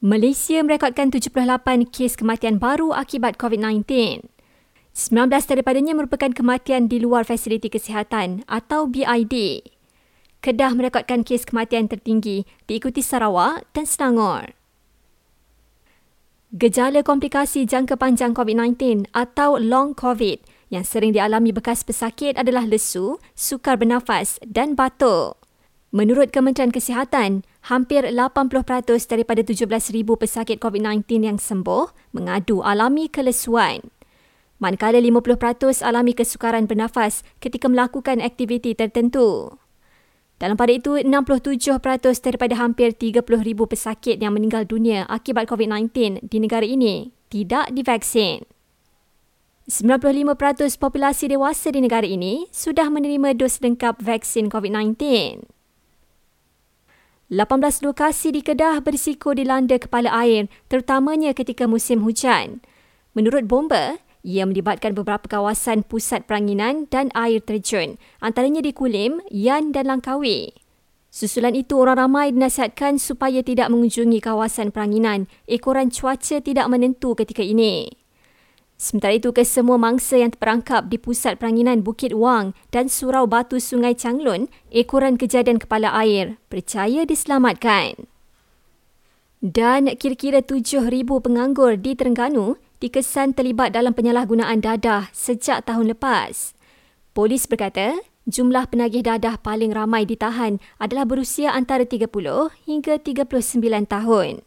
Malaysia merekodkan 78 kes kematian baru akibat COVID-19. 19 daripadanya merupakan kematian di luar fasiliti kesihatan atau BID. Kedah merekodkan kes kematian tertinggi diikuti Sarawak dan Selangor. Gejala komplikasi jangka panjang COVID-19 atau long COVID yang sering dialami bekas pesakit adalah lesu, sukar bernafas dan batuk. Menurut Kementerian Kesihatan, hampir 80% daripada 17,000 pesakit COVID-19 yang sembuh mengadu alami kelesuan. Manakala 50% alami kesukaran bernafas ketika melakukan aktiviti tertentu. Dalam pada itu, 67% daripada hampir 30,000 pesakit yang meninggal dunia akibat COVID-19 di negara ini tidak divaksin. 95% populasi dewasa di negara ini sudah menerima dos lengkap vaksin COVID-19. 18 lokasi di Kedah berisiko dilanda kepala air terutamanya ketika musim hujan. Menurut Bomba, ia melibatkan beberapa kawasan pusat peranginan dan air terjun, antaranya di Kulim, Yan dan Langkawi. Susulan itu orang ramai dinasihatkan supaya tidak mengunjungi kawasan peranginan ekoran cuaca tidak menentu ketika ini. Sementara itu, kesemua mangsa yang terperangkap di pusat peranginan Bukit Wang dan Surau Batu Sungai Changlun, ekoran kejadian kepala air, percaya diselamatkan. Dan kira-kira 7,000 penganggur di Terengganu dikesan terlibat dalam penyalahgunaan dadah sejak tahun lepas. Polis berkata, jumlah penagih dadah paling ramai ditahan adalah berusia antara 30 hingga 39 tahun.